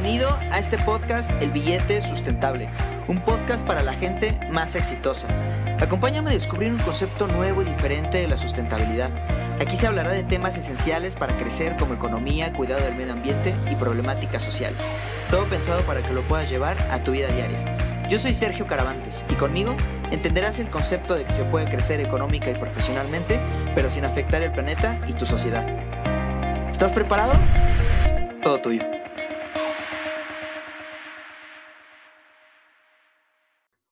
Bienvenido a este podcast El Billete Sustentable, un podcast para la gente más exitosa. Acompáñame a descubrir un concepto nuevo y diferente de la sustentabilidad. Aquí se hablará de temas esenciales para crecer como economía, cuidado del medio ambiente y problemáticas sociales. Todo pensado para que lo puedas llevar a tu vida diaria. Yo soy Sergio Caravantes y conmigo entenderás el concepto de que se puede crecer económica y profesionalmente, pero sin afectar el planeta y tu sociedad. ¿Estás preparado? Todo tuyo.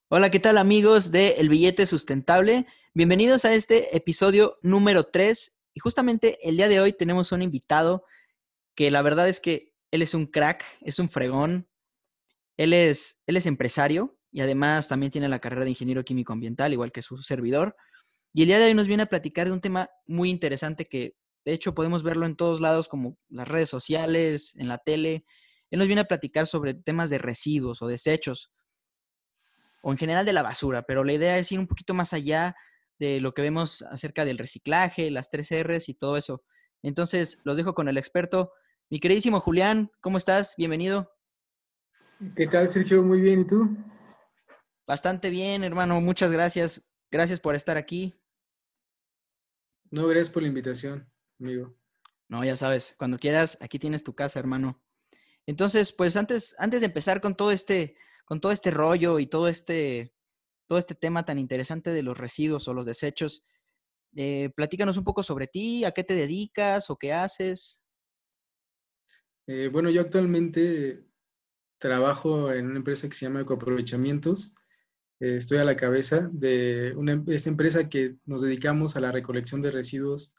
Hola, ¿qué tal amigos de El Billete Sustentable? Bienvenidos a este episodio número 3 y justamente el día de hoy tenemos un invitado que la verdad es que él es un crack, es un fregón, él es, él es empresario y además también tiene la carrera de ingeniero químico ambiental, igual que su servidor. Y el día de hoy nos viene a platicar de un tema muy interesante que de hecho podemos verlo en todos lados como las redes sociales, en la tele. Él nos viene a platicar sobre temas de residuos o desechos o en general de la basura, pero la idea es ir un poquito más allá de lo que vemos acerca del reciclaje, las tres R's y todo eso. Entonces, los dejo con el experto. Mi queridísimo Julián, ¿cómo estás? Bienvenido. ¿Qué tal, Sergio? Muy bien, ¿y tú? Bastante bien, hermano. Muchas gracias. Gracias por estar aquí. No, gracias por la invitación, amigo. No, ya sabes, cuando quieras, aquí tienes tu casa, hermano. Entonces, pues antes, antes de empezar con todo este, con todo este rollo y todo este, todo este tema tan interesante de los residuos o los desechos, eh, platícanos un poco sobre ti, a qué te dedicas o qué haces. Eh, bueno, yo actualmente trabajo en una empresa que se llama Ecoaprovechamientos. Eh, estoy a la cabeza de una esa empresa que nos dedicamos a la recolección de residuos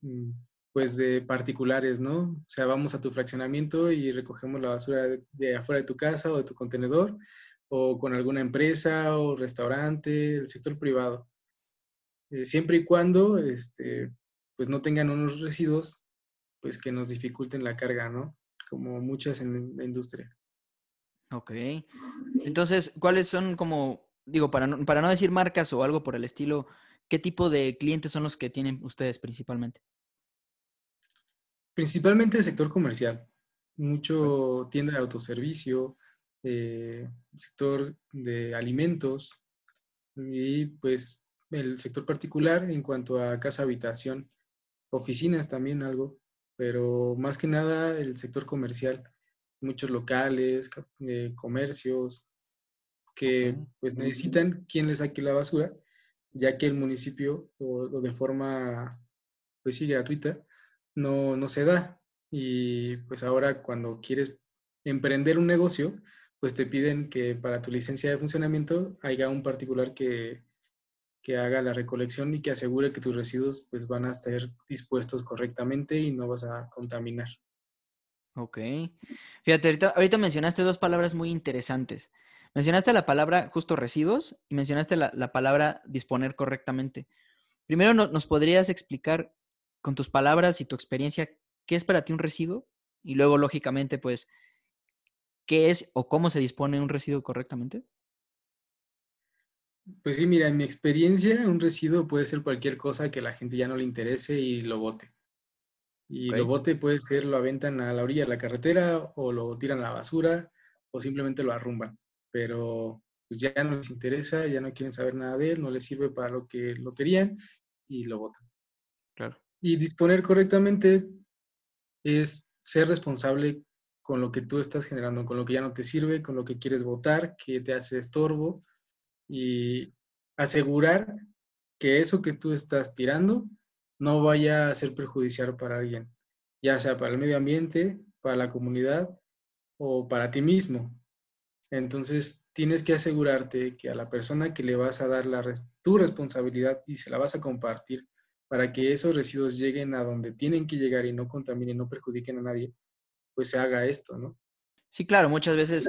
mm, pues de particulares, ¿no? O sea, vamos a tu fraccionamiento y recogemos la basura de, afuera de tu casa o de tu contenedor o con alguna empresa o restaurante, el sector privado. Eh, siempre y cuando este, pues no tengan unos residuos pues que nos dificulten la carga, ¿no? Como muchas en la industria. Ok. Entonces, ¿cuáles son como, digo, para no, para no decir marcas o algo por el estilo, qué tipo de clientes son los que tienen ustedes principalmente? Principalmente el sector comercial, mucho tienda de autoservicio, eh, sector de alimentos y pues el sector particular en cuanto a casa habitación, oficinas también algo, pero más que nada el sector comercial muchos locales, eh, comercios, que pues necesitan quien les saque la basura, ya que el municipio, o, de forma, pues sí, gratuita, no, no se da. Y pues ahora cuando quieres emprender un negocio, pues te piden que para tu licencia de funcionamiento haya un particular que, que haga la recolección y que asegure que tus residuos pues van a estar dispuestos correctamente y no vas a contaminar. Ok. Fíjate, ahorita, mencionaste dos palabras muy interesantes. Mencionaste la palabra justo residuos y mencionaste la, palabra disponer correctamente. Primero, ¿nos podrías explicar con tus palabras y tu experiencia qué es para ti un residuo? Y luego, lógicamente, pues, ¿qué es o cómo se dispone un residuo correctamente? Pues sí, mira, en mi experiencia, un residuo puede ser cualquier cosa que la gente ya no le interese y lo bote. Y lo bote puede ser, lo aventan a la orilla de la carretera o lo tiran a la basura o simplemente lo arrumban. Pero pues ya no les interesa, ya no quieren saber nada de él, no les sirve para lo que lo querían y lo botan. Y disponer correctamente es ser responsable con lo que tú estás generando, con lo que ya no te sirve, con lo que quieres votar, que te hace estorbo y asegurar que eso que tú estás tirando no vaya a ser perjudicial para alguien, ya sea para el medio ambiente, para la comunidad o para ti mismo. Entonces, tienes que asegurarte que a la persona que le vas a dar la, tu responsabilidad y se la vas a compartir para que esos residuos lleguen a donde tienen que llegar y no contaminen, no perjudiquen a nadie, pues se haga esto, ¿no? Sí, claro, muchas veces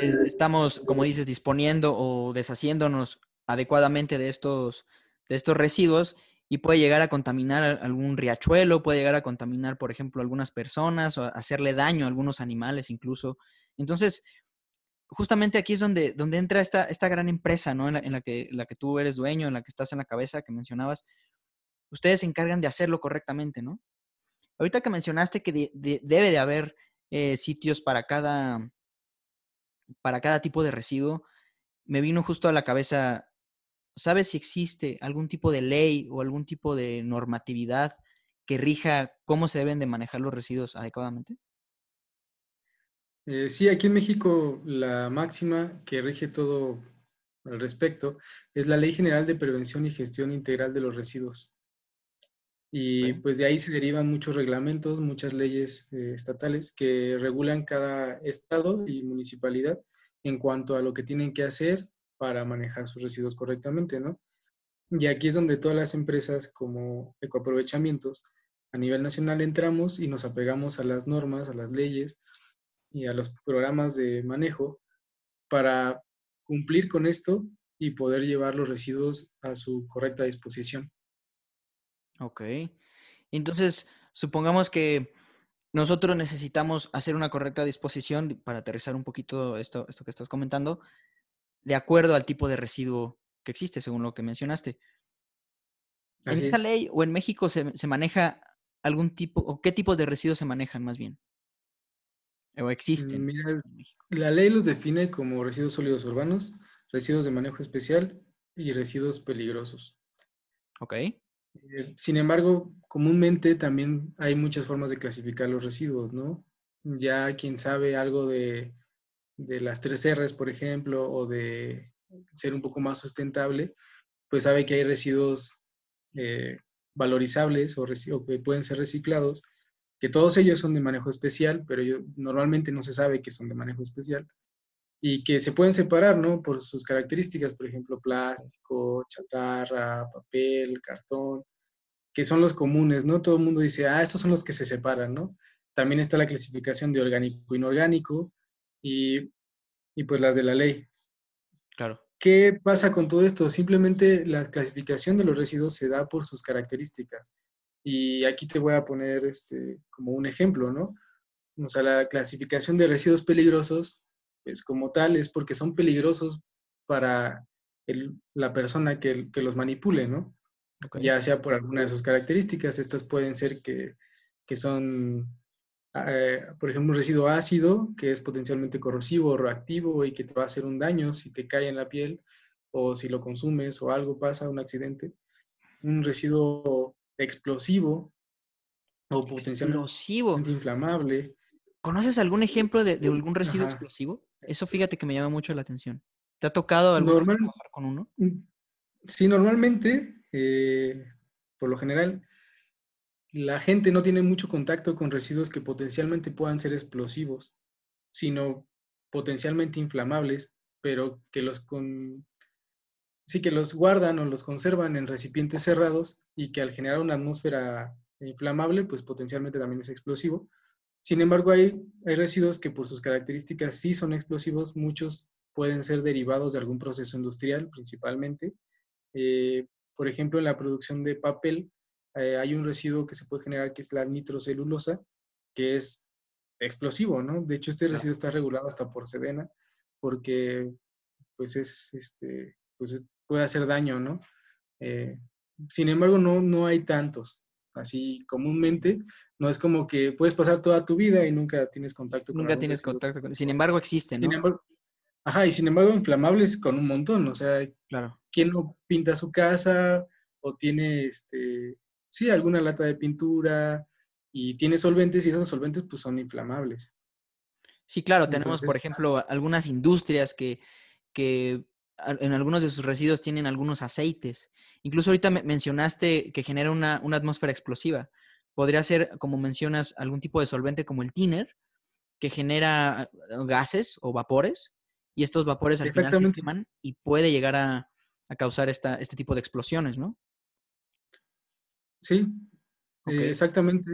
estamos, como dices, disponiendo o deshaciéndonos adecuadamente de estos, de estos residuos y puede llegar a contaminar algún riachuelo, puede llegar a contaminar, por ejemplo, algunas personas o hacerle daño a algunos animales incluso. Entonces, justamente aquí es donde, donde entra esta, esta gran empresa, ¿no? En la, que, la que tú eres dueño, en la que estás en la cabeza, que mencionabas. Ustedes se encargan de hacerlo correctamente, ¿no? Ahorita que mencionaste que debe de haber eh, sitios para cada, para cada tipo de residuo, me vino justo a la cabeza, ¿sabes si existe algún tipo de ley o algún tipo de normatividad que rija cómo se deben de manejar los residuos adecuadamente? Eh, sí, aquí en México la máxima que rige todo al respecto es la Ley General de Prevención y Gestión Integral de los Residuos. Y pues de ahí se derivan muchos reglamentos, muchas leyes eh, estatales que regulan cada estado y municipalidad en cuanto a lo que tienen que hacer para manejar sus residuos correctamente, ¿no? Y aquí es donde todas las empresas como ecoaprovechamientos a nivel nacional entramos y nos apegamos a las normas, a las leyes, y a los programas de manejo para cumplir con esto y poder llevar los residuos a su correcta disposición. Ok. Entonces, supongamos que nosotros necesitamos hacer una correcta disposición para aterrizar un poquito esto, esto que estás comentando, de acuerdo al tipo de residuo que existe, según lo que mencionaste. ¿En esta ley o en México se, se, maneja algún tipo, o qué tipos de residuos se manejan más bien? o existen. Mira, la ley los define como residuos sólidos urbanos, residuos de manejo especial y residuos peligrosos. Ok. Eh, sin embargo, comúnmente también hay muchas formas de clasificar los residuos, ¿no? Ya quien sabe algo de, las tres R's, por ejemplo, o de ser un poco más sustentable, pues sabe que hay residuos eh, valorizables o, que pueden ser reciclados que todos ellos son de manejo especial, pero normalmente no se sabe que son de manejo especial, y que se pueden separar, ¿no? Por sus características, por ejemplo, plástico, chatarra, papel, cartón, que son los comunes, ¿no? Todo el mundo dice, ah, estos son los que se separan, ¿no? También está la clasificación de orgánico e inorgánico y, y pues las de la ley. Claro. ¿Qué pasa con todo esto? Simplemente la clasificación de los residuos se da por sus características. Y aquí te voy a poner este, como un ejemplo, ¿no? O sea, la clasificación de residuos peligrosos, pues como tal, es porque son peligrosos para la persona que, los manipule, ¿no? Ya sea por alguna de sus características. Estas pueden ser que, son, eh, por ejemplo, un residuo ácido, que es potencialmente corrosivo o reactivo y que te va a hacer un daño si te cae en la piel o si lo consumes o algo pasa, un accidente. Un residuo explosivo o potencialmente inflamable. ¿Conoces algún ejemplo de, algún residuo explosivo? Eso fíjate que me llama mucho la atención. ¿Te ha tocado algún trabajar con uno? Mm, sí, normalmente, eh, por lo general, la gente no tiene mucho contacto con residuos que potencialmente puedan ser explosivos, sino potencialmente inflamables, pero que los con, sí que los guardan o los conservan en recipientes cerrados y que al generar una atmósfera inflamable, pues potencialmente también es explosivo. Sin embargo, hay, hay residuos que por sus características sí son explosivos, muchos pueden ser derivados de algún proceso industrial principalmente. Eh, por ejemplo, en la producción de papel eh, hay un residuo que se puede generar que es la nitrocelulosa, que es explosivo, ¿no? De hecho, este residuo está regulado hasta por Sedena, porque pues es, este, pues puede hacer daño, ¿no? Eh, sin embargo, no, no hay tantos. Así comúnmente, no es como que puedes pasar toda tu vida y nunca tienes contacto con Nunca tienes contacto con... Sin embargo, existen, ¿no? ajá, y sin embargo, inflamables con un montón. O sea, claro. ¿quién no pinta su casa o tiene, este, sí, alguna lata de pintura y tiene solventes y esos solventes pues son inflamables? Sí, claro, tenemos, por ejemplo, algunas industrias que, que en algunos de sus residuos tienen algunos aceites. Incluso ahorita mencionaste que genera una, atmósfera explosiva. Podría ser, como mencionas, algún tipo de solvente como el thinner, que genera eh, gases o vapores, y estos vapores al final se queman y puede llegar a, causar esta, este tipo de explosiones, ¿no? Sí, eh, exactamente.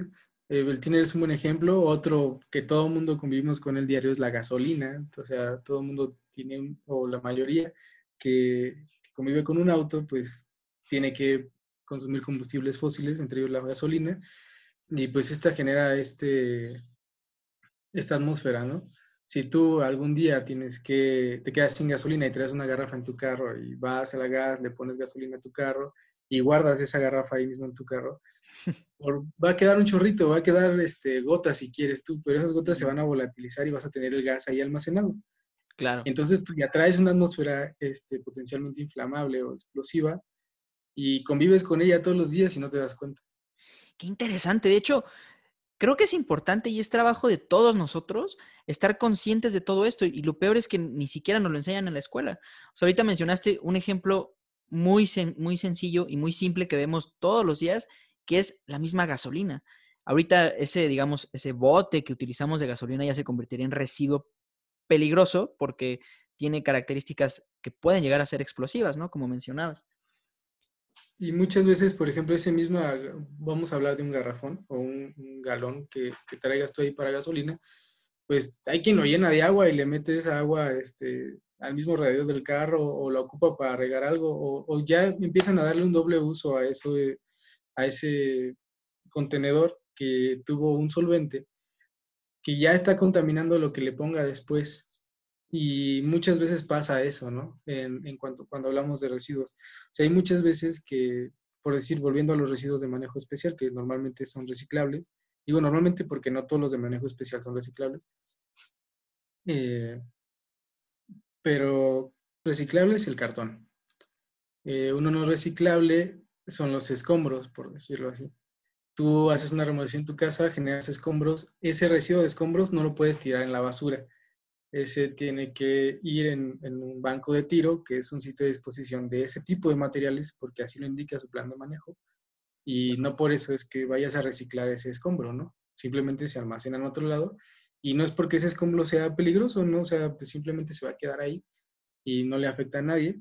Eh, el thinner es un buen ejemplo. Otro que todo el mundo convivimos con el diario es la gasolina. O sea, todo el mundo tiene, o la mayoría, que, convive con un auto, pues tiene que consumir combustibles fósiles, entre ellos la gasolina, y pues esta genera este, esta atmósfera, ¿no? Si tú algún día tienes que, te quedas sin gasolina y traes una garrafa en tu carro y vas a la gas, le pones gasolina a tu carro y guardas esa garrafa ahí mismo en tu carro, va a quedar un chorrito, va a quedar este, gotas si quieres tú, pero esas gotas se van a volatilizar y vas a tener el gas ahí almacenado. Claro. Entonces tú ya traes una atmósfera este, potencialmente inflamable o explosiva y convives con ella todos los días y no te das cuenta. Qué interesante. De hecho, creo que es importante y es trabajo de todos nosotros estar conscientes de todo esto. Y lo peor es que ni siquiera nos lo enseñan en la escuela. Ahorita mencionaste un ejemplo muy, muy sencillo y muy simple que vemos todos los días, que es la misma gasolina. Ahorita ese, digamos, ese bote que utilizamos de gasolina ya se convertiría en residuo peligroso porque tiene características que pueden llegar a ser explosivas, ¿no? Como mencionabas. Y muchas veces, por ejemplo, ese mismo, vamos a hablar de un garrafón o un, galón que, traigas tú ahí para gasolina, pues hay quien lo llena de agua y le mete esa agua este, al mismo radiador del carro o lo ocupa para regar algo o, o, ya empiezan a darle un doble uso a, eso, a ese contenedor que tuvo un solvente que ya está contaminando lo que le ponga después. Y muchas veces pasa eso, ¿no? En, en, cuanto cuando hablamos de residuos. O sea, hay muchas veces que, por decir, volviendo a los residuos de manejo especial, que normalmente son reciclables, digo normalmente porque no todos los de manejo especial son reciclables, eh, pero reciclable es el cartón. Eh, uno no reciclable son los escombros, por decirlo así. Tú haces una remodelación en tu casa, generas escombros, ese residuo de escombros no lo puedes tirar en la basura ese tiene que ir en, un banco de tiro, que es un sitio de disposición de ese tipo de materiales, porque así lo indica su plan de manejo. Y no por eso es que vayas a reciclar ese escombro, ¿no? Simplemente se almacena en otro lado. Y no es porque ese escombro sea peligroso, ¿no? O sea, pues simplemente se va a quedar ahí y no le afecta a nadie.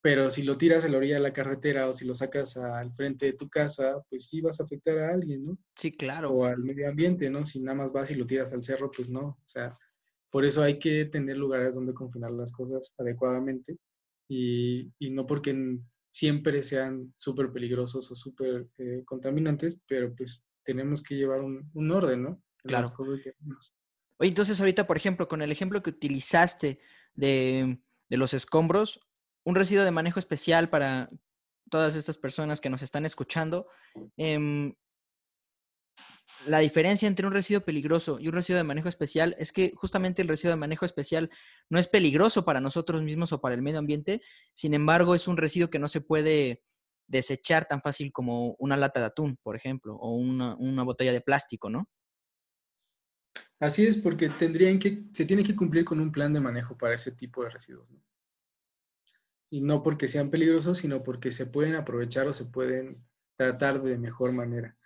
Pero si lo tiras a la orilla de la carretera o si lo sacas al frente de tu casa, pues sí vas a afectar a alguien, ¿no? Sí, claro. O al medio ambiente, ¿no? Si nada más vas y lo tiras al cerro, pues no. O sea, por eso hay que tener lugares donde confinar las cosas adecuadamente y, no porque siempre sean súper peligrosos o súper eh, contaminantes, pero pues tenemos que llevar un, orden, ¿no? claro. Oye, entonces ahorita, por ejemplo, con el ejemplo que utilizaste de, de los escombros, un residuo de manejo especial para todas estas personas que nos están escuchando, eh, la diferencia entre un residuo peligroso y un residuo de manejo especial es que justamente el residuo de manejo especial no es peligroso para nosotros mismos o para el medio ambiente, sin embargo es un residuo que no se puede desechar tan fácil como una lata de atún, por ejemplo, o una, botella de plástico, ¿no? Así es, porque tendrían que, se tiene que cumplir con un plan de manejo para ese tipo de residuos. Y no porque sean peligrosos, sino porque se pueden aprovechar o se pueden tratar de mejor manera.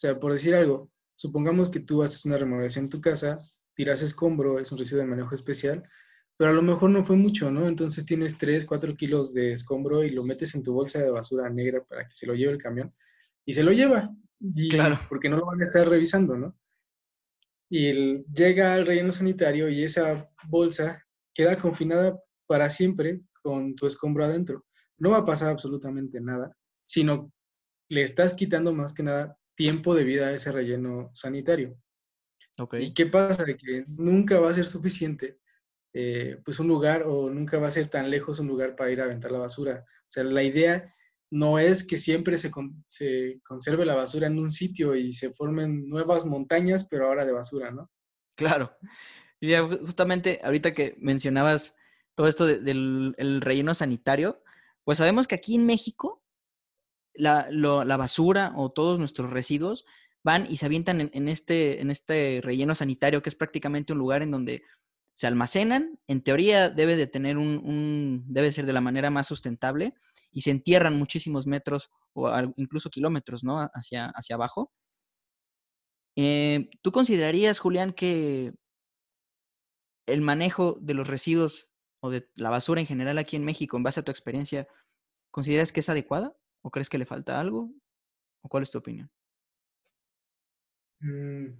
O sea, por decir algo, supongamos que tú haces una remodelación en tu casa, tiras escombro, es un residuo de manejo especial, pero a lo mejor no fue mucho, ¿no? Entonces tienes 3, 4 kilos de escombro y lo metes en tu bolsa de basura negra para que se lo lleve el camión y se lo lleva. claro. Porque no lo van a estar revisando, ¿no? Y llega al relleno sanitario y esa bolsa queda confinada para siempre con tu escombro adentro. No va a pasar absolutamente nada, sino le estás quitando más que nada tiempo de vida a ese relleno sanitario. Okay. ¿Y qué pasa? De que nunca va a ser suficiente, eh, pues un lugar o nunca va a ser tan lejos un lugar para ir a aventar la basura. O sea, la idea no es que siempre se, se conserve la basura en un sitio y se formen nuevas montañas, pero ahora de basura, ¿no? Claro. Y justamente ahorita que mencionabas todo esto del relleno sanitario, pues sabemos que aquí en México la, basura o todos nuestros residuos van y se avientan en, este, en este relleno sanitario, que es prácticamente un lugar en donde se almacenan, en teoría debe de tener un, debe ser de la manera más sustentable, y se entierran muchísimos metros o incluso kilómetros, ¿no? Hacia, hacia abajo. Eh, ¿Tú considerarías, Julián, que el manejo de los residuos o de la basura en general aquí en México, en base a tu experiencia, consideras que es adecuada? ¿O crees que le falta algo? ¿O cuál es tu opinión? Mm,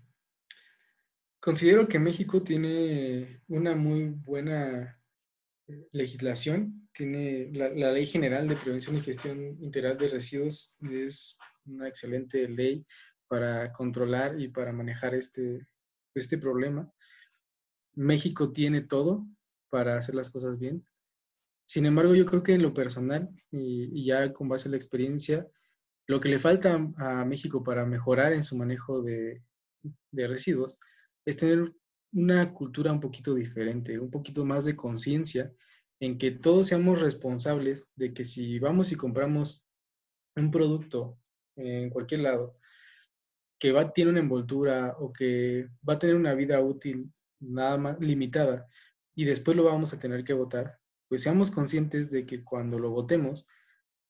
considero que México tiene una muy buena eh, legislación. Tiene la, Ley General de Prevención y Gestión Integral de Residuos. Es una excelente ley para controlar y para manejar este, este problema. México tiene todo para hacer las cosas bien. Sin embargo, yo creo que en lo personal y, ya con base a la experiencia, lo que le falta a México para mejorar en su manejo de, de residuos es tener una cultura un poquito diferente, un poquito más de conciencia en que todos seamos responsables de que si vamos y compramos un producto en cualquier lado que va, tiene una envoltura o que va a tener una vida útil nada más limitada y después lo vamos a tener que votar, pues seamos conscientes de que cuando lo votemos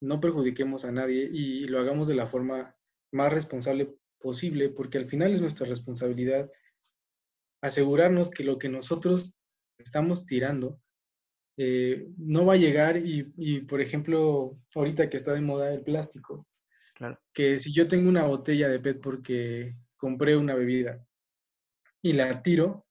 no perjudiquemos a nadie y lo hagamos de la forma más responsable posible, porque al final es nuestra responsabilidad asegurarnos que lo que nosotros estamos tirando eh, no va a llegar y, por ejemplo, ahorita que está de moda el plástico, claro. que si yo tengo una botella de PET porque compré una bebida y la tiro,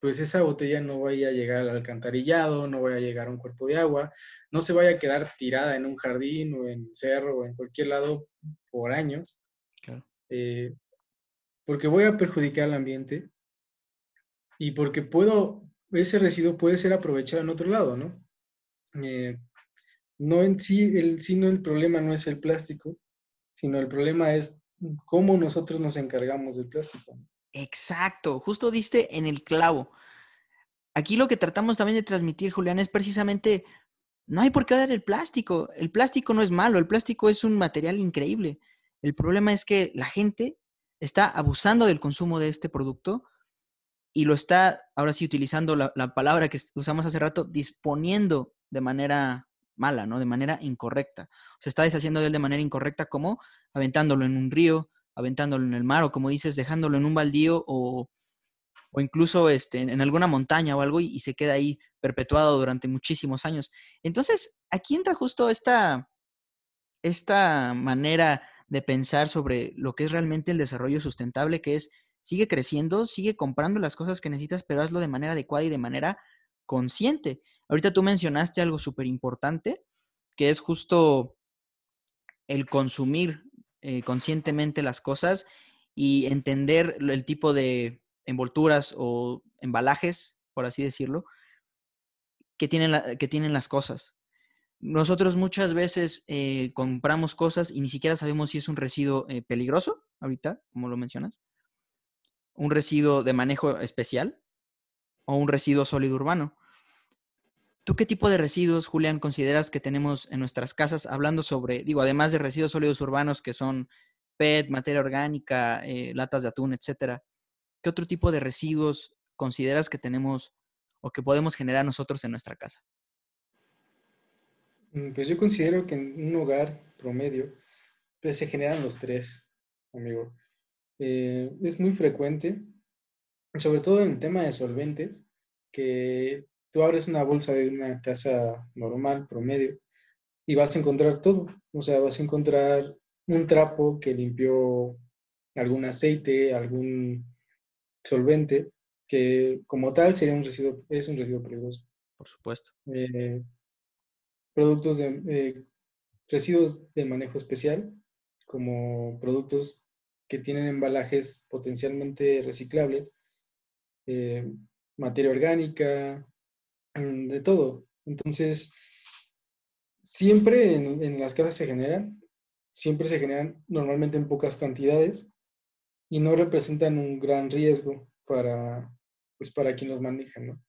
pues esa botella no vaya a llegar al alcantarillado, no vaya a llegar a un cuerpo de agua, no se vaya a quedar tirada en un jardín o en cerro o en cualquier lado por años, eh, porque voy a perjudicar al ambiente y porque puedo, ese residuo puede ser aprovechado en otro lado, ¿no? Eh, no en sí, el, sino el problema no es el plástico, sino el problema es cómo nosotros nos encargamos del plástico. Exacto, justo diste en el clavo. Aquí lo que tratamos también de transmitir, Julián, es precisamente, no hay por qué dar el plástico. El plástico no es malo, el plástico es un material increíble. El problema es que la gente está abusando del consumo de este producto y lo está, ahora sí, utilizando la, palabra que usamos hace rato, disponiendo de manera mala, ¿no? De manera incorrecta. Se está deshaciendo de él de manera incorrecta, como aventándolo en un río, aventándolo en el mar, o como dices, dejándolo en un baldío o, o incluso este, en, alguna montaña o algo y, se queda ahí perpetuado durante muchísimos años. Entonces, aquí entra justo esta, esta manera de pensar sobre lo que es realmente el desarrollo sustentable, que es sigue creciendo, sigue comprando las cosas que necesitas, pero hazlo de manera adecuada y de manera consciente. Ahorita tú mencionaste algo súper importante, que es justo el consumir eh, conscientemente las cosas y entender el tipo de envolturas o embalajes, por así decirlo, que tienen, que tienen las cosas. Nosotros muchas veces eh, compramos cosas y ni siquiera sabemos si es un residuo eh, peligroso, ahorita, como lo mencionas, un residuo de manejo especial o un residuo sólido urbano. ¿Tú qué tipo de residuos, Julián, consideras que tenemos en nuestras casas? Hablando sobre, digo, además de residuos sólidos urbanos que son PET, materia orgánica, eh, latas de atún, etcétera. ¿Qué otro tipo de residuos consideras que tenemos o que podemos generar nosotros en nuestra casa? Mm, pues yo considero que en un hogar promedio pues se generan los tres, amigo. Eh, es muy frecuente, sobre todo en el tema de solventes, que tú abres una bolsa de una casa normal, promedio, y vas a encontrar todo. O sea, vas a encontrar un trapo que limpió algún aceite, algún solvente, que como tal sería un residuo, es un residuo peligroso. Por supuesto. Eh, productos de eh, residuos de manejo especial, como productos que tienen embalajes potencialmente reciclables, eh, materia orgánica, de todo. Entonces, siempre en, las casas se generan, siempre se generan normalmente en pocas cantidades y no representan un gran riesgo para, pues, para quien los maneja, ¿no?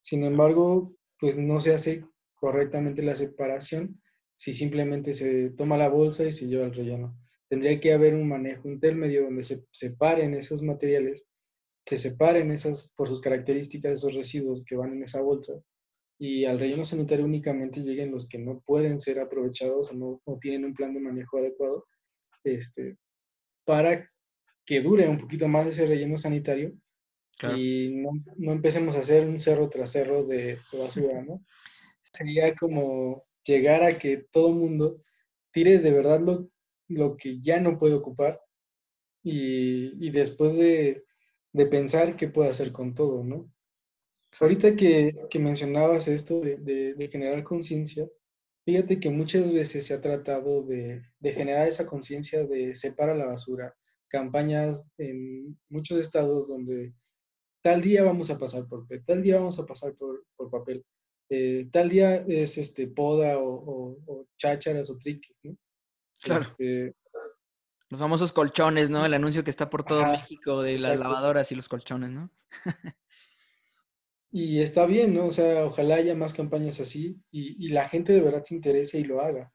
Sin embargo, pues no se hace correctamente la separación si simplemente se toma la bolsa y se lleva el relleno tendría que haber un manejo intermedio donde se separen esos materiales, se separen esas, por sus características, esos residuos que van en esa bolsa y al relleno sanitario únicamente lleguen los que no pueden ser aprovechados o no, tienen un plan de manejo adecuado este, para que dure un poquito más ese relleno sanitario y no, no, empecemos a hacer un cerro tras cerro de, de basura, ¿no? Sería como llegar a que todo el mundo tire de verdad lo, lo que ya no puede ocupar y, después de, pensar qué puede hacer con todo, ¿no? Ahorita que, mencionabas esto de, generar conciencia, fíjate que muchas veces se ha tratado de, generar esa conciencia de separar la basura, campañas en muchos estados donde tal día vamos a pasar por tal día vamos a pasar por, por papel, eh, tal día es este, poda o, chácharas o triques, ¿no? Claro. Este los famosos colchones, ¿no? El anuncio que está por todo México de las lavadoras y los colchones, ¿no? y está bien, ¿no? O sea, ojalá haya más campañas así y, y, la gente de verdad se interese y lo haga.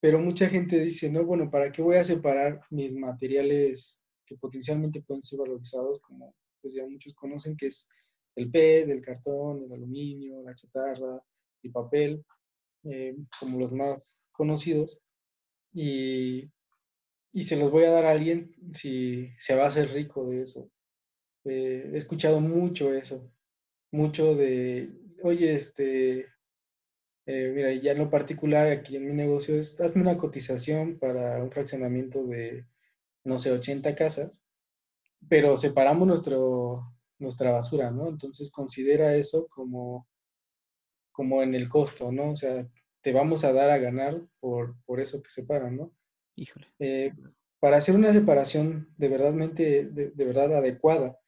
Pero mucha gente dice, no, bueno, ¿para qué voy a separar mis materiales que potencialmente pueden ser valorizados, como pues ya muchos conocen, que es el PET, el cartón, el aluminio, la chatarra, el papel, eh, como los más conocidos, y, y, se los voy a dar a alguien si se va a hacer rico de eso. Eh, he escuchado mucho eso, mucho de, oye, este, eh, mira, ya en lo particular aquí en mi negocio es, hazme una cotización para un fraccionamiento de, no sé, 80 casas, pero separamos nuestro, nuestra basura, ¿no? Entonces considera eso como, como en el costo, ¿no? O sea, te vamos a dar a ganar por, por eso que separan, ¿no? Híjole. Eh, para hacer una separación de, verdadmente, de, verdad adecuada,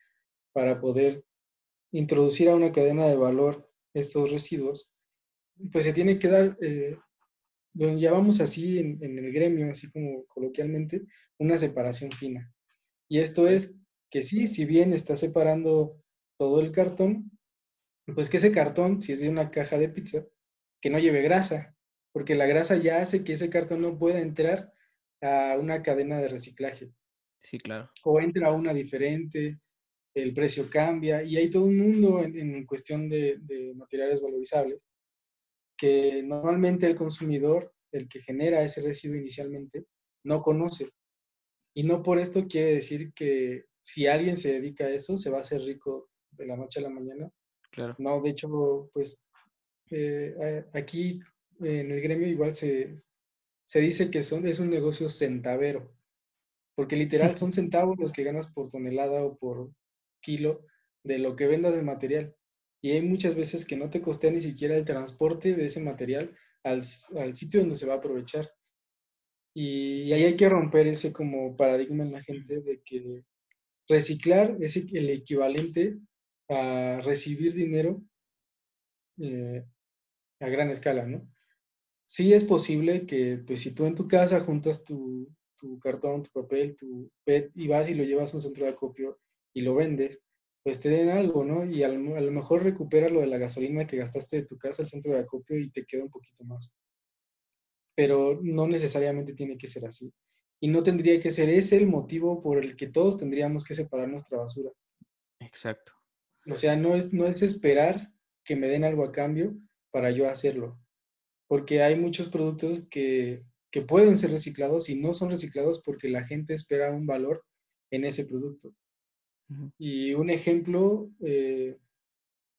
para poder introducir a una cadena de valor estos residuos, pues se tiene que dar, eh, lo llamamos así en, en, el gremio, así como coloquialmente, una separación fina. Y esto es que sí, si bien está separando todo el cartón, pues que ese cartón, si es de una caja de pizza, que no lleve grasa, porque la grasa ya hace que ese cartón no pueda entrar a una cadena de reciclaje. Sí, claro. O entra a una diferente, el precio cambia y hay todo un mundo en, cuestión de, de, materiales valorizables que normalmente el consumidor, el que genera ese residuo inicialmente, no conoce. Y no por esto quiere decir que si alguien se dedica a eso, se va a hacer rico de la noche a la mañana. Claro. No, de hecho, pues eh, aquí en el gremio igual se, se dice que son, es un negocio centavero, porque literal son centavos los que ganas por tonelada o por kilo de lo que vendas de material. Y hay muchas veces que no te costea ni siquiera el transporte de ese material al, al sitio donde se va a aprovechar. Y ahí hay que romper ese como paradigma en la gente de que reciclar es el equivalente a recibir dinero eh, a gran escala, ¿no? Sí es posible que, pues, si tú en tu casa juntas tu, tu cartón, tu papel, tu PET y vas y lo llevas a un centro de acopio y lo vendes, pues te den algo, ¿no? Y a lo, a lo mejor recuperas lo de la gasolina que gastaste de tu casa al centro de acopio y te queda un poquito más. Pero no necesariamente tiene que ser así y no tendría que ser ese el motivo por el que todos tendríamos que separar nuestra basura. Exacto. O sea, no es, no es esperar que me den algo a cambio para yo hacerlo, porque hay muchos productos que, que pueden ser reciclados y no son reciclados porque la gente espera un valor en ese producto. Y un ejemplo, eh,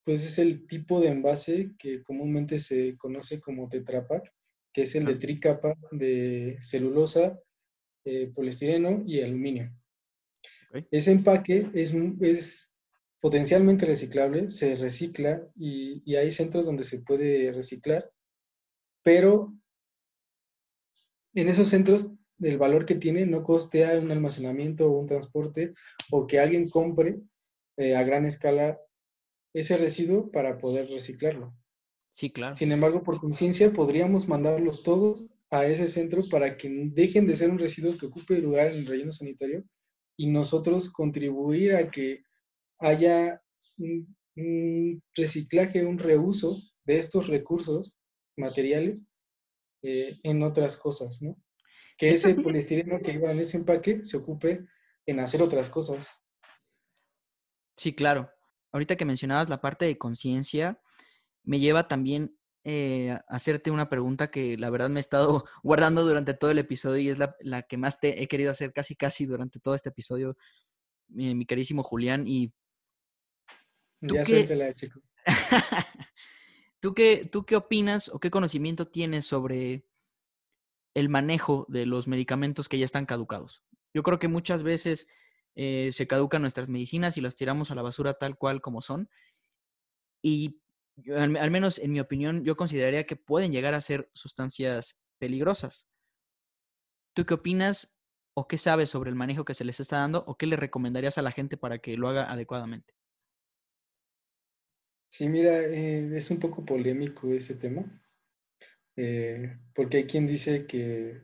pues es el tipo de envase que comúnmente se conoce como Tetra que es el de tricapa de celulosa, eh, poliestireno y aluminio. Ese empaque es, es, potencialmente reciclable, se recicla y, y, hay centros donde se puede reciclar, pero en esos centros el valor que tiene no costea un almacenamiento o un transporte o que alguien compre eh, a gran escala ese residuo para poder reciclarlo. Sí, claro. Sin embargo, por conciencia podríamos mandarlos todos a ese centro para que dejen de ser un residuo que ocupe lugar en el relleno sanitario y nosotros contribuir a que haya un, reciclaje, un reuso de estos recursos materiales eh, en otras cosas, ¿no? Que ese poliestireno que iba en ese empaque se ocupe en hacer otras cosas. Sí, claro. Ahorita que mencionabas la parte de conciencia, me lleva también eh, hacerte una pregunta que la verdad me he estado guardando durante todo el episodio y es la, la que más te he querido hacer casi casi durante todo este episodio, mi, mi carísimo Julián. Y ¿tú ya qué... chico. ¿Tú qué, ¿Tú qué opinas o qué conocimiento tienes sobre el manejo de los medicamentos que ya están caducados? Yo creo que muchas veces eh, se caducan nuestras medicinas y las tiramos a la basura tal cual como son. Y al, menos en mi opinión, yo consideraría que pueden llegar a ser sustancias peligrosas. ¿Tú qué opinas o qué sabes sobre el manejo que se les está dando o qué le recomendarías a la gente para que lo haga adecuadamente? Sí, mira, eh, es un poco polémico ese tema, eh, porque hay quien dice que,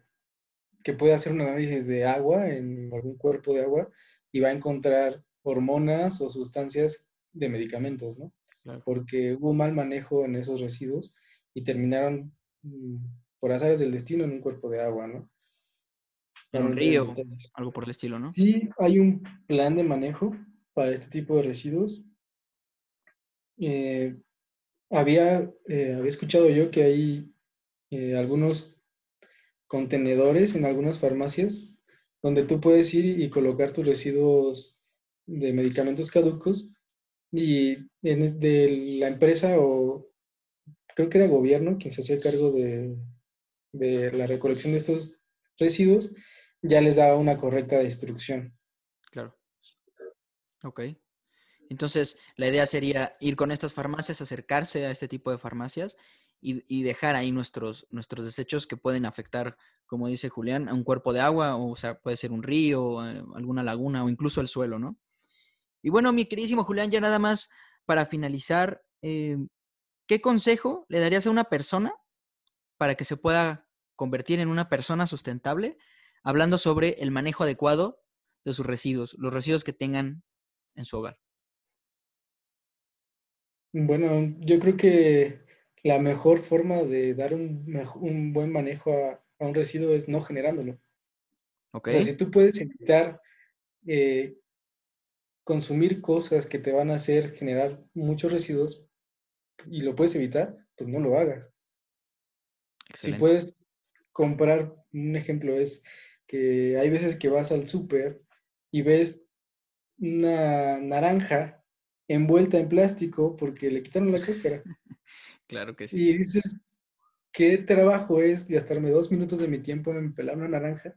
que puede hacer un análisis de agua en algún cuerpo de agua y va a encontrar hormonas o sustancias de medicamentos, ¿no? Claro. Porque hubo mal manejo en esos residuos y terminaron mm, por azares del destino en un cuerpo de agua, ¿no? En un río, algo por el estilo, ¿no? Sí, hay un plan de manejo para este tipo de residuos. Eh, había, eh, había escuchado yo que hay eh, algunos contenedores en algunas farmacias donde tú puedes ir y colocar tus residuos de medicamentos caducos y en- de la empresa o creo que era gobierno quien se hacía cargo de, de la recolección de estos residuos, ya les daba una correcta destrucción. Claro. Ok. Entonces, la idea sería ir con estas farmacias, acercarse a este tipo de farmacias y, dejar ahí nuestros, nuestros desechos que pueden afectar, como dice Julián, a un cuerpo de agua, o, sea, puede ser un río, eh, alguna laguna o incluso el suelo, ¿no? Y bueno, mi queridísimo Julián, ya nada más para finalizar, eh, ¿qué consejo le darías a una persona para que se pueda convertir en una persona sustentable? Hablando sobre el manejo adecuado de sus residuos, los residuos que tengan en su hogar. Bueno, yo creo que la mejor forma de dar un, un buen manejo a, a un residuo es no generándolo. ¿Ok? O sea, si tú puedes evitar eh, consumir cosas que te van a hacer generar muchos residuos y lo puedes evitar, pues no lo hagas. Si puedes comprar, un ejemplo es que hay veces que vas al súper y ves una naranja envuelta en plástico porque le quitaron la cáscara. Claro que sí. Y dices, ¿qué trabajo es gastarme dos minutos de mi tiempo en pelar una naranja?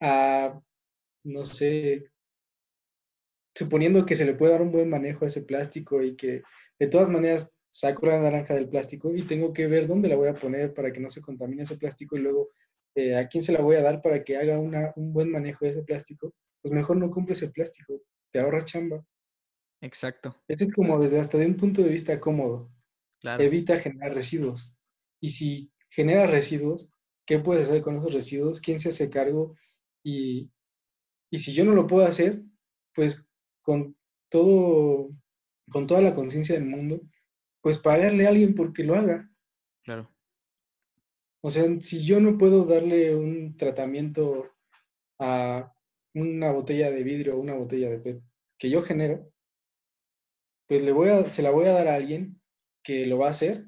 A, no sé, suponiendo que se le puede dar un buen manejo a ese plástico y que de todas maneras saco la naranja del plástico y tengo que ver dónde la voy a poner para que no se contamine ese plástico y luego eh, a quién se la voy a dar para que haga una, un buen manejo de ese plástico, pues mejor no compres el plástico, te ahorras chamba. Exacto. Eso es como desde hasta de un punto de vista cómodo. Claro. evita generar residuos. Y si genera residuos, ¿qué puedes hacer con esos residuos? ¿Quién se hace cargo? Y, y si yo no lo puedo hacer, pues con todo, con toda la conciencia del mundo, pues pagarle a alguien porque lo haga. Claro. O sea, si yo no puedo darle un tratamiento a una botella de vidrio o una botella de PET que yo genero, pues le voy a, se la voy a dar a alguien que lo va a hacer.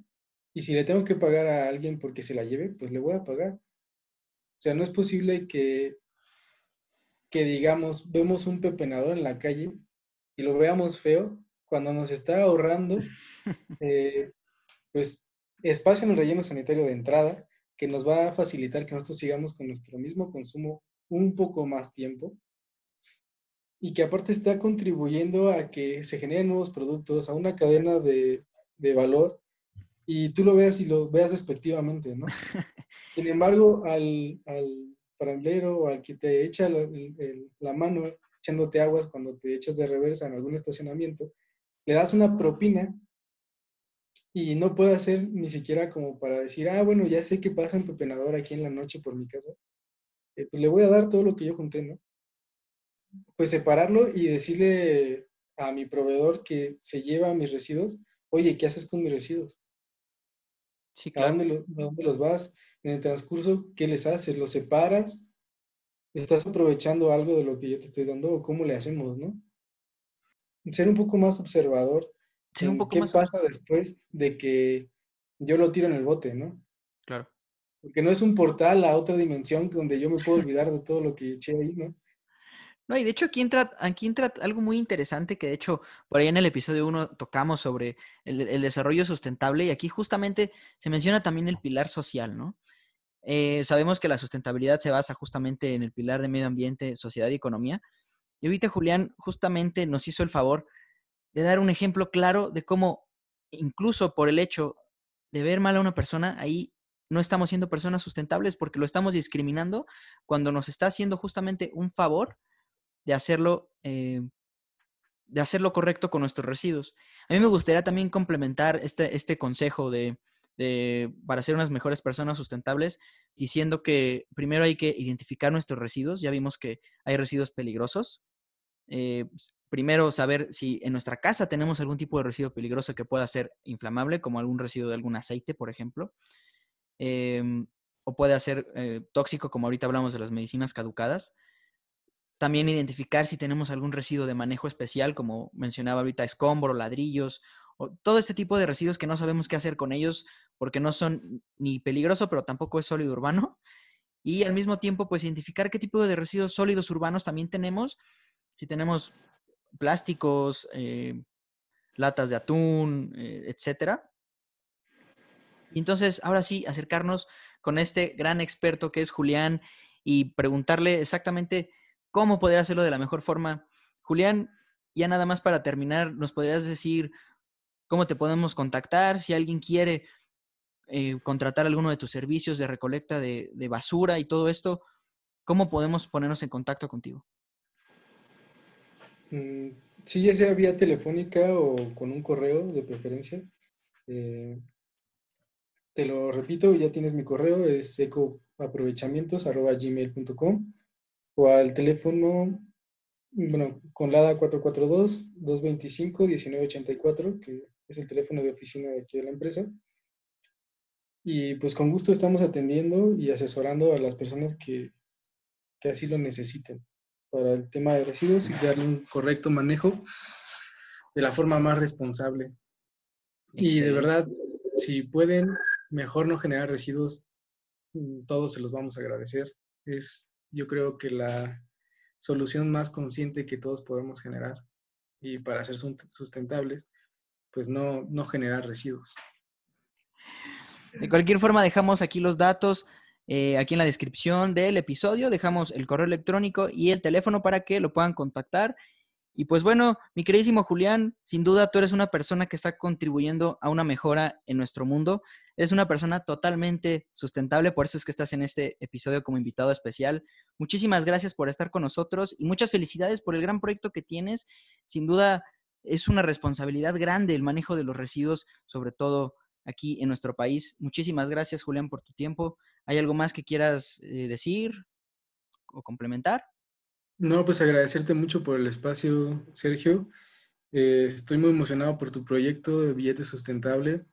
Y si le tengo que pagar a alguien porque se la lleve, pues le voy a pagar. O sea, no es posible que, que digamos, vemos un pepenador en la calle y lo veamos feo cuando nos está ahorrando, eh, pues, espacio en el relleno sanitario de entrada, que nos va a facilitar que nosotros sigamos con nuestro mismo consumo un poco más tiempo y que aparte está contribuyendo a que se generen nuevos productos, a una cadena de, de valor y tú lo veas y lo veas despectivamente, ¿no? Sin embargo, al, al franelero o al que te echa la, el- el- la mano echándote aguas cuando te echas de reversa en algún estacionamiento, le das una propina y no puede hacer ni siquiera como para decir, ah, bueno, ya sé que pasa un pepenador aquí en la noche por mi casa, eh, pues le voy a dar todo lo que yo junté, ¿no? Pues separarlo y decirle a mi proveedor que se lleva mis residuos, oye, ¿qué haces con mis residuos? Sí, ¿A dónde, lo- a dónde los vas? En el transcurso, ¿qué les haces? ¿Los separas? ¿Estás aprovechando algo de lo que yo te estoy dando o cómo le hacemos, no? Ser un poco más observador Ser un poco qué más pasa después de que yo lo tiro en el bote, ¿no? Claro. Porque no es un portal a otra dimensión donde yo me puedo olvidar de todo lo que eché ahí, ¿no? No, y de hecho aquí entra, aquí entra algo muy interesante que de hecho por ahí en el episodio 1 tocamos sobre el, desarrollo sustentable y aquí justamente se menciona también el pilar social, ¿no? Eh, sabemos que la sustentabilidad se basa justamente en el pilar de medio ambiente, sociedad y economía. Y ahorita Julián justamente nos hizo el favor de dar un ejemplo claro de cómo incluso por el hecho de ver mal a una persona, ahí no estamos siendo personas sustentables porque lo estamos discriminando cuando nos está haciendo justamente un favor de hacerlo eh, de correcto con nuestros residuos. A mí me gustaría también complementar este, este consejo de, para ser unas mejores personas sustentables, diciendo que primero hay que identificar nuestros residuos. Ya vimos que hay residuos peligrosos. Eh, primero saber si en nuestra casa tenemos algún tipo de residuo peligroso que pueda ser inflamable, como algún residuo de algún aceite, por ejemplo. Em, o puede ser eh, tóxico, como ahorita hablamos de las medicinas caducadas. También identificar si tenemos algún residuo de manejo especial, como mencionaba ahorita, escombro, ladrillos, o todo este tipo de residuos que no sabemos qué hacer con ellos porque no son ni peligroso, pero tampoco es sólido urbano. Y al mismo tiempo, pues identificar qué tipo de residuos sólidos urbanos también tenemos. Si tenemos plásticos, eh, latas de atún, eh, etcétera. Entonces, ahora sí, acercarnos con este gran experto que es Julián y preguntarle exactamente cómo poder hacerlo de la mejor forma. Julián, ya nada más para terminar, ¿nos podrías decir cómo te podemos contactar si alguien quiere eh, contratar alguno de tus servicios de recolecta de, basura y todo esto? ¿Cómo podemos ponernos en contacto contigo? Mm, sí, ya sea vía telefónica o con un correo de preferencia. Eh, te lo repito, ya tienes mi correo, es ecoaprovechamientos.gmail.com o al teléfono, bueno, con LADA 442-225-1984, que es el teléfono de oficina de aquí de la empresa. Y pues con gusto estamos atendiendo y asesorando a las personas que, que así lo necesiten para el tema de residuos y darle un correcto manejo de la forma más responsable. Y de verdad, si pueden, mejor no generar residuos, mm, todos se los vamos a agradecer. Es yo creo que la solución más consciente que todos podemos generar y para ser sustentables, pues no, no generar residuos. De cualquier forma, dejamos aquí los datos. Eh, aquí en la descripción del episodio dejamos el correo electrónico y el teléfono para que lo puedan contactar y pues bueno, mi queridísimo Julián, sin duda tú eres una persona que está contribuyendo a una mejora en nuestro mundo. Es una persona totalmente sustentable, por eso es que estás en este episodio como invitado especial. Muchísimas gracias por estar con nosotros y muchas felicidades por el gran proyecto que tienes. Sin duda es una responsabilidad grande el manejo de los residuos, sobre todo aquí en nuestro país. Muchísimas gracias, Julián, por tu tiempo. ¿Hay algo más que quieras eh, decir o complementar? No, pues agradecerte mucho por el espacio, Sergio. Eh, estoy muy emocionado por tu proyecto de billete sustentable.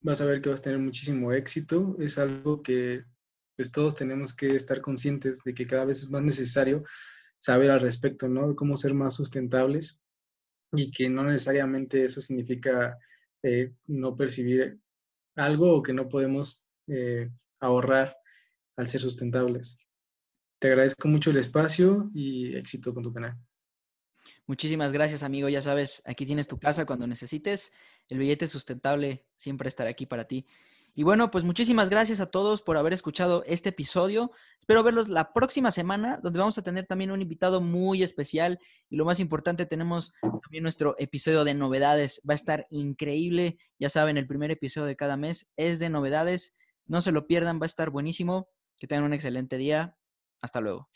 Vas a ver que vas a tener muchísimo éxito. Es algo que pues todos tenemos que estar conscientes de que cada vez es más necesario saber al respecto, ¿no? De cómo ser más sustentables y que no necesariamente eso significa eh, no percibir algo o que no podemos eh, ahorrar al ser sustentables. Te agradezco mucho el espacio y éxito con tu canal. Muchísimas gracias, amigo. Ya sabes, aquí tienes tu casa cuando necesites. El billete sustentable siempre estará aquí para ti. Y bueno, pues muchísimas gracias a todos por haber escuchado este episodio. Espero verlos la próxima semana, donde vamos a tener también un invitado muy especial. Y lo más importante, tenemos también nuestro episodio de novedades. Va a estar increíble. Ya saben, el primer episodio de cada mes es de novedades. No se lo pierdan, va a estar buenísimo. Que tengan un excelente día. Hasta luego.